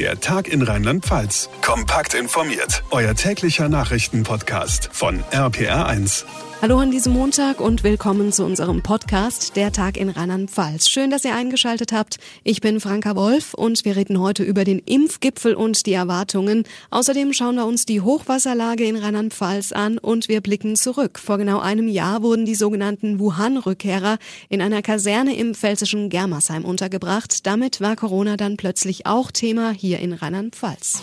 Der Tag in Rheinland-Pfalz. Kompakt informiert. Euer täglicher Nachrichtenpodcast von RPR1. Hallo an diesem Montag und willkommen zu unserem Podcast Der Tag in Rheinland-Pfalz. Schön, dass ihr eingeschaltet habt. Ich bin Franka Wolf und wir reden heute über den Impfgipfel und die Erwartungen. Außerdem schauen wir uns die Hochwasserlage in Rheinland-Pfalz an und wir blicken zurück. Vor genau einem Jahr wurden die sogenannten Wuhan-Rückkehrer in einer Kaserne im pfälzischen Germersheim untergebracht. Damit war Corona dann plötzlich auch Thema hier in Rheinland-Pfalz.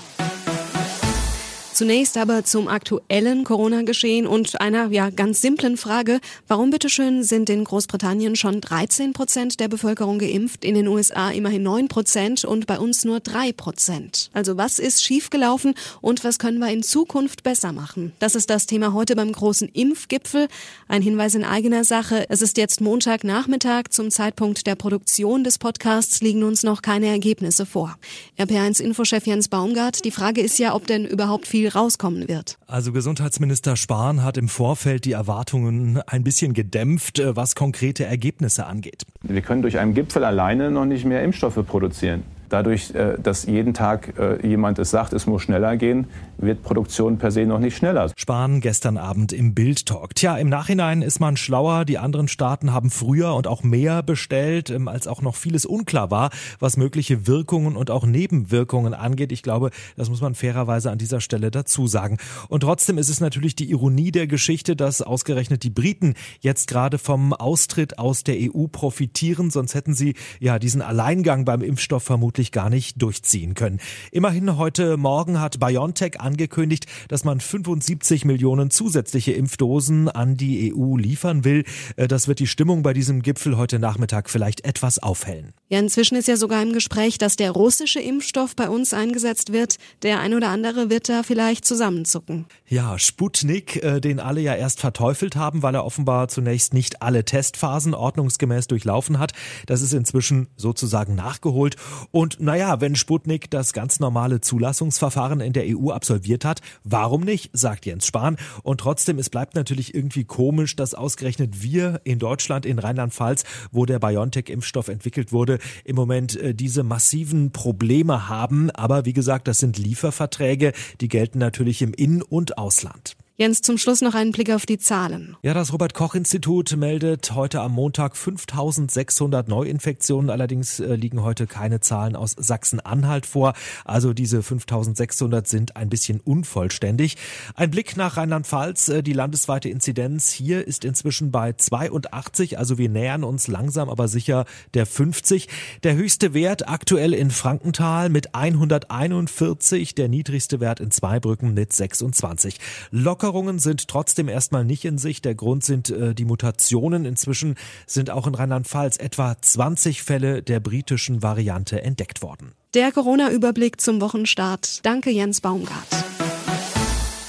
Zunächst aber zum aktuellen Corona-Geschehen und einer ja ganz simplen Frage. Warum bitteschön sind in Großbritannien schon 13 Prozent der Bevölkerung geimpft, in den USA immerhin 9 Prozent und bei uns nur 3 Prozent? Also was ist schiefgelaufen und was können wir in Zukunft besser machen? Das ist das Thema heute beim großen Impfgipfel. Ein Hinweis in eigener Sache. Es ist jetzt Montagnachmittag. Zum Zeitpunkt der Produktion des Podcasts liegen uns noch keine Ergebnisse vor. RP1 Infochef Jens Baumgart, die Frage ist ja, ob denn überhaupt viel rauskommen wird. Also Gesundheitsminister Spahn hat im Vorfeld die Erwartungen ein bisschen gedämpft, äh, was konkrete Ergebnisse angeht. Wir können durch einen Gipfel alleine noch nicht mehr Impfstoffe produzieren. Dadurch, äh, dass jeden Tag äh, jemand es sagt, es muss schneller gehen, wird Produktion per se noch nicht schneller. Spahn gestern Abend im Bild-Talk. Tja, im Nachhinein ist man schlauer. Die anderen Staaten haben früher und auch mehr bestellt, ähm, als auch noch vieles unklar war, was mögliche Wirkungen und auch Nebenwirkungen angeht. Ich glaube, das muss man fairerweise an dieser Stelle dazu sagen. Und trotzdem ist es natürlich die Ironie der Geschichte, dass ausgerechnet die Briten jetzt gerade vom Austritt aus der EU profitieren. Sonst hätten sie ja diesen Alleingang beim Impfstoff vermutlich gar nicht durchziehen können. Immerhin heute Morgen hat BioNTech angekündigt, dass man 75 Millionen zusätzliche Impfdosen an die EU liefern will. Äh, das wird die Stimmung bei diesem Gipfel heute Nachmittag vielleicht etwas aufhellen. Ja, inzwischen ist ja sogar im Gespräch, dass der russische Impfstoff bei uns eingesetzt wird. Der ein oder andere wird da vielleicht zusammenzucken. Ja, Sputnik, äh, den alle ja erst verteufelt haben, weil er offenbar zunächst nicht alle Testphasen ordnungsgemäß durchlaufen hat. Das ist inzwischen sozusagen nachgeholt. Und naja, wenn Sputnik das ganz normale Zulassungsverfahren in der EU absolviert, absolviert hat. Warum nicht, sagt Jens Spahn. Und trotzdem, es bleibt natürlich irgendwie komisch, dass ausgerechnet wir in Deutschland, in Rheinland-Pfalz, wo der BioNTech-Impfstoff entwickelt wurde, im Moment äh, diese massiven Probleme haben. Aber wie gesagt, das sind Lieferverträge, die gelten natürlich im In- und Ausland. Jens, zum Schluss noch einen Blick auf die Zahlen. Ja, das Robert-Koch-Institut meldet heute am Montag 5600 Neuinfektionen. Allerdings äh, liegen heute keine Zahlen aus Sachsen-Anhalt vor. Also diese 5600 sind ein bisschen unvollständig. Ein Blick nach Rheinland-Pfalz. Äh, die landesweite Inzidenz hier ist inzwischen bei 82. Also wir nähern uns langsam aber sicher der 50. Der höchste Wert aktuell in Frankenthal mit 141. Der niedrigste Wert in Zweibrücken mit 26. Locker Lockerungen sind trotzdem erstmal nicht in Sicht. Der Grund sind äh, die Mutationen. Inzwischen sind auch in Rheinland-Pfalz etwa 20 Fälle der britischen Variante entdeckt worden. Der Corona-Überblick zum Wochenstart. Danke, Jens Baumgart.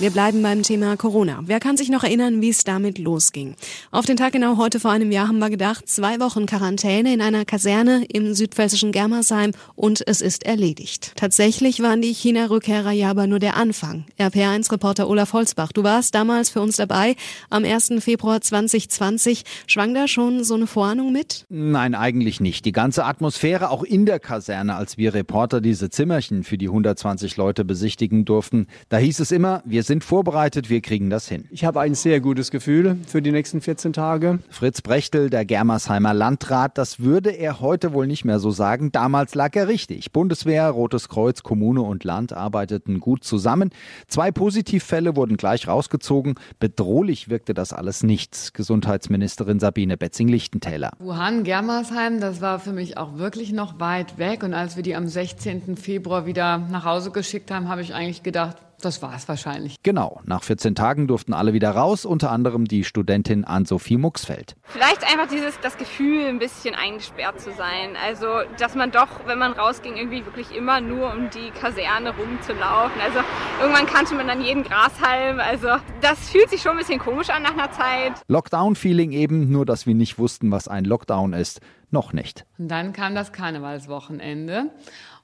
Wir bleiben beim Thema Corona. Wer kann sich noch erinnern, wie es damit losging? Auf den Tag genau heute vor einem Jahr haben wir gedacht, zwei Wochen Quarantäne in einer Kaserne im südpfälzischen Germersheim und es ist erledigt. Tatsächlich waren die China-Rückkehrer ja aber nur der Anfang. RPR1-Reporter Olaf Holzbach, du warst damals für uns dabei am 1. Februar 2020. Schwang da schon so eine Vorahnung mit? Nein, eigentlich nicht. Die ganze Atmosphäre, auch in der Kaserne, als wir Reporter diese Zimmerchen für die 120 Leute besichtigen durften, da hieß es immer, wir sind vorbereitet, wir kriegen das hin. Ich habe ein sehr gutes Gefühl für die nächsten 14 Tage. Fritz Brechtel, der Germersheimer Landrat, das würde er heute wohl nicht mehr so sagen. Damals lag er richtig. Bundeswehr, Rotes Kreuz, Kommune und Land arbeiteten gut zusammen. Zwei Positivfälle wurden gleich rausgezogen. Bedrohlich wirkte das alles nicht. Gesundheitsministerin Sabine Betzing-Lichtentäler. Wuhan, Germersheim, das war für mich auch wirklich noch weit weg. Und als wir die am 16. Februar wieder nach Hause geschickt haben, habe ich eigentlich gedacht, das war es wahrscheinlich. Genau, nach 14 Tagen durften alle wieder raus, unter anderem die Studentin Ann-Sophie Muxfeld. Vielleicht einfach dieses, das Gefühl, ein bisschen eingesperrt zu sein. Also, dass man doch, wenn man rausging, irgendwie wirklich immer nur um die Kaserne rumzulaufen. Also, irgendwann kannte man dann jeden Grashalm. Also, das fühlt sich schon ein bisschen komisch an nach einer Zeit. Lockdown-Feeling eben, nur dass wir nicht wussten, was ein Lockdown ist. Noch nicht. Und dann kam das Karnevalswochenende.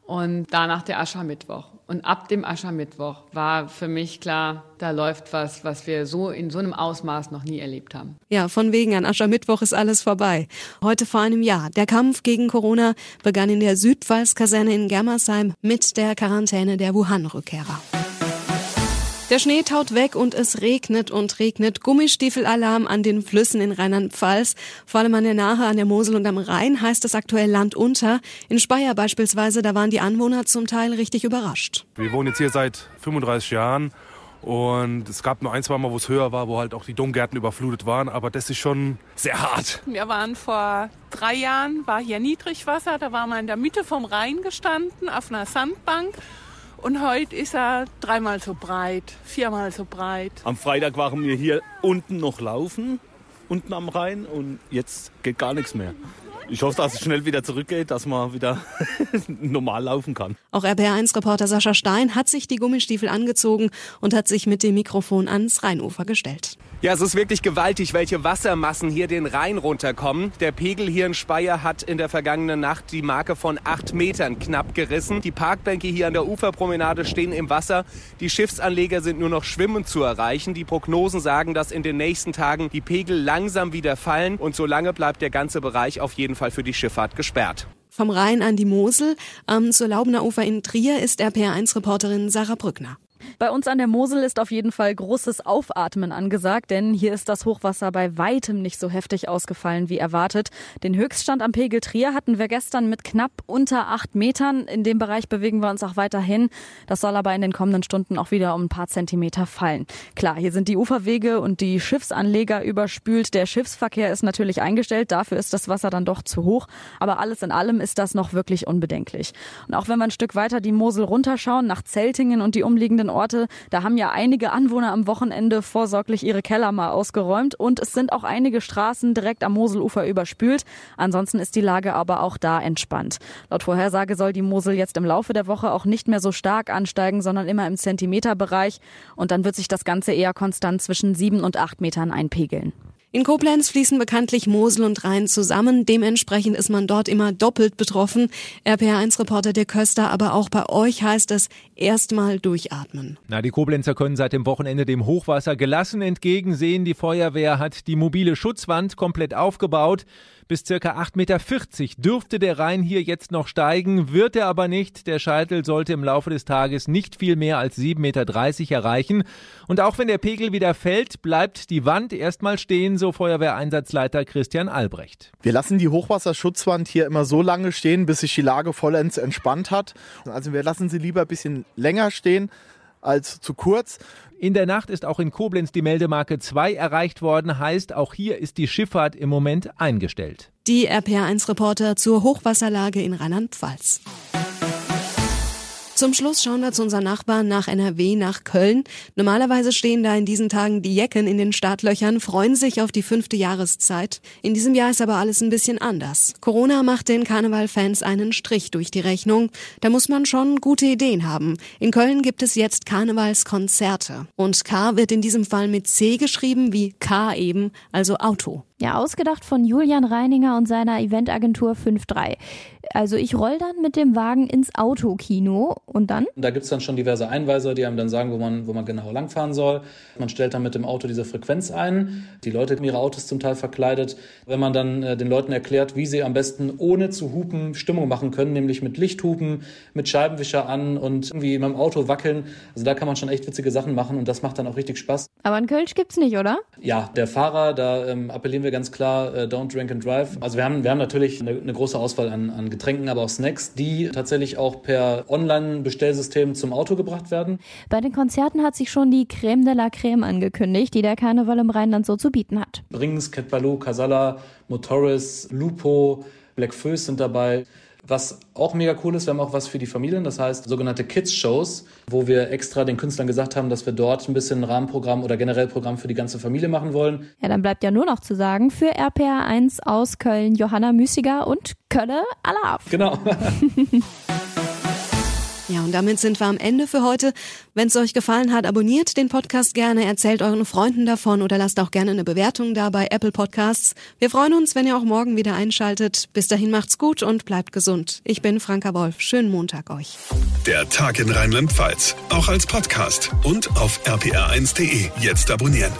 Und danach der Aschermittwoch. Und ab dem Aschermittwoch war für mich klar, da läuft was, was wir so in so einem Ausmaß noch nie erlebt haben. Ja, von wegen an Aschermittwoch ist alles vorbei. Heute vor einem Jahr. Der Kampf gegen Corona begann in der Südpfalz-Kaserne in Germersheim mit der Quarantäne der Wuhan-Rückkehrer. Der Schnee taut weg und es regnet und regnet. Gummistiefelalarm an den Flüssen in Rheinland-Pfalz. Vor allem an der Nahe, an der Mosel und am Rhein heißt es aktuell Land unter. In Speyer beispielsweise, da waren die Anwohner zum Teil richtig überrascht. Wir wohnen jetzt hier seit 35 Jahren und es gab nur ein, zwei Mal, wo es höher war, wo halt auch die Domgärten überflutet waren. Aber das ist schon sehr hart. Wir waren vor drei Jahren, war hier Niedrigwasser. Da waren wir in der Mitte vom Rhein gestanden, auf einer Sandbank. Und heute ist er dreimal so breit, viermal so breit. Am Freitag waren wir hier unten noch laufen, unten am Rhein. Und jetzt geht gar nichts mehr. Ich hoffe, dass es schnell wieder zurückgeht, dass man wieder normal laufen kann. Auch RBR1-Reporter Sascha Stein hat sich die Gummistiefel angezogen und hat sich mit dem Mikrofon ans Rheinufer gestellt. Ja, es ist wirklich gewaltig, welche Wassermassen hier den Rhein runterkommen. Der Pegel hier in Speyer hat in der vergangenen Nacht die Marke von acht Metern knapp gerissen. Die Parkbänke hier an der Uferpromenade stehen im Wasser. Die Schiffsanleger sind nur noch schwimmend zu erreichen. Die Prognosen sagen, dass in den nächsten Tagen die Pegel langsam wieder fallen und solange bleibt der ganze Bereich auf jeden Fall für die Schifffahrt gesperrt. Vom Rhein an die Mosel ähm, zur Laubener Ufer in Trier ist RPR1-Reporterin Sarah Brückner. Bei uns an der Mosel ist auf jeden Fall großes Aufatmen angesagt, denn hier ist das Hochwasser bei weitem nicht so heftig ausgefallen wie erwartet. Den Höchststand am Pegel Trier hatten wir gestern mit knapp unter acht Metern. In dem Bereich bewegen wir uns auch weiterhin. Das soll aber in den kommenden Stunden auch wieder um ein paar Zentimeter fallen. Klar, hier sind die Uferwege und die Schiffsanleger überspült. Der Schiffsverkehr ist natürlich eingestellt. Dafür ist das Wasser dann doch zu hoch. Aber alles in allem ist das noch wirklich unbedenklich. Und auch wenn wir ein Stück weiter die Mosel runterschauen, nach Zeltingen und die umliegenden Orte, da haben ja einige Anwohner am Wochenende vorsorglich ihre Keller mal ausgeräumt und es sind auch einige Straßen direkt am Moselufer überspült. Ansonsten ist die Lage aber auch da entspannt. Laut Vorhersage soll die Mosel jetzt im Laufe der Woche auch nicht mehr so stark ansteigen, sondern immer im Zentimeterbereich und dann wird sich das Ganze eher konstant zwischen sieben und acht Metern einpegeln. In Koblenz fließen bekanntlich Mosel und Rhein zusammen. Dementsprechend ist man dort immer doppelt betroffen. RPR1-Reporter Dirk Köster, aber auch bei euch heißt es erstmal durchatmen. Na, die Koblenzer können seit dem Wochenende dem Hochwasser gelassen entgegensehen. Die Feuerwehr hat die mobile Schutzwand komplett aufgebaut. Bis circa 8,40 Meter dürfte der Rhein hier jetzt noch steigen, wird er aber nicht. Der Scheitel sollte im Laufe des Tages nicht viel mehr als 7,30 Meter erreichen. Und auch wenn der Pegel wieder fällt, bleibt die Wand erstmal stehen, so Feuerwehreinsatzleiter Christian Albrecht. Wir lassen die Hochwasserschutzwand hier immer so lange stehen, bis sich die Lage vollends entspannt hat. Also wir lassen sie lieber ein bisschen länger stehen als zu kurz. In der Nacht ist auch in Koblenz die Meldemarke 2 erreicht worden, heißt auch hier ist die Schifffahrt im Moment eingestellt. Die RPR1-Reporter zur Hochwasserlage in Rheinland-Pfalz. Zum Schluss schauen wir zu unseren Nachbarn nach NRW, nach Köln. Normalerweise stehen da in diesen Tagen die Jecken in den Startlöchern, freuen sich auf die fünfte Jahreszeit. In diesem Jahr ist aber alles ein bisschen anders. Corona macht den Karnevalfans einen Strich durch die Rechnung. Da muss man schon gute Ideen haben. In Köln gibt es jetzt Karnevalskonzerte. Und K wird in diesem Fall mit C geschrieben, wie K eben, also Auto. Ja, ausgedacht von Julian Reininger und seiner Eventagentur 5.3. Also ich roll dann mit dem Wagen ins Autokino und dann? Da gibt's dann schon diverse Einweiser, die einem dann sagen, wo man, wo man genau langfahren soll. Man stellt dann mit dem Auto diese Frequenz ein. Die Leute haben ihre Autos zum Teil verkleidet. Wenn man dann äh, den Leuten erklärt, wie sie am besten ohne zu hupen Stimmung machen können, nämlich mit Lichthupen, mit Scheibenwischer an und irgendwie mit dem Auto wackeln. Also da kann man schon echt witzige Sachen machen und das macht dann auch richtig Spaß. Aber in Kölsch gibt's nicht, oder? Ja, der Fahrer, da ähm, appellieren wir ganz klar, äh, don't drink and drive. Also wir haben, wir haben natürlich eine, eine große Auswahl an, an Getränken, aber auch Snacks, die tatsächlich auch per Online-Bestellsystem zum Auto gebracht werden. Bei den Konzerten hat sich schon die Creme de la Creme angekündigt, die der Karneval im Rheinland so zu bieten hat. Brings, Cat Baloo, Casala, Motoris, Lupo, Black Föß sind dabei. Was auch mega cool ist, wir haben auch was für die Familien, das heißt sogenannte Kids-Shows, wo wir extra den Künstlern gesagt haben, dass wir dort ein bisschen ein Rahmenprogramm oder generell Programm für die ganze Familie machen wollen. Ja, dann bleibt ja nur noch zu sagen, für RPR 1 aus Köln Johanna Müßiger und Kölle Alaf. Genau. Ja, und damit sind wir am Ende für heute. Wenn es euch gefallen hat, abonniert den Podcast gerne, erzählt euren Freunden davon oder lasst auch gerne eine Bewertung da bei Apple Podcasts. Wir freuen uns, wenn ihr auch morgen wieder einschaltet. Bis dahin macht's gut und bleibt gesund. Ich bin Franka Wolf. Schönen Montag euch. Der Tag in Rheinland-Pfalz, auch als Podcast und auf rpr1.de. Jetzt abonnieren.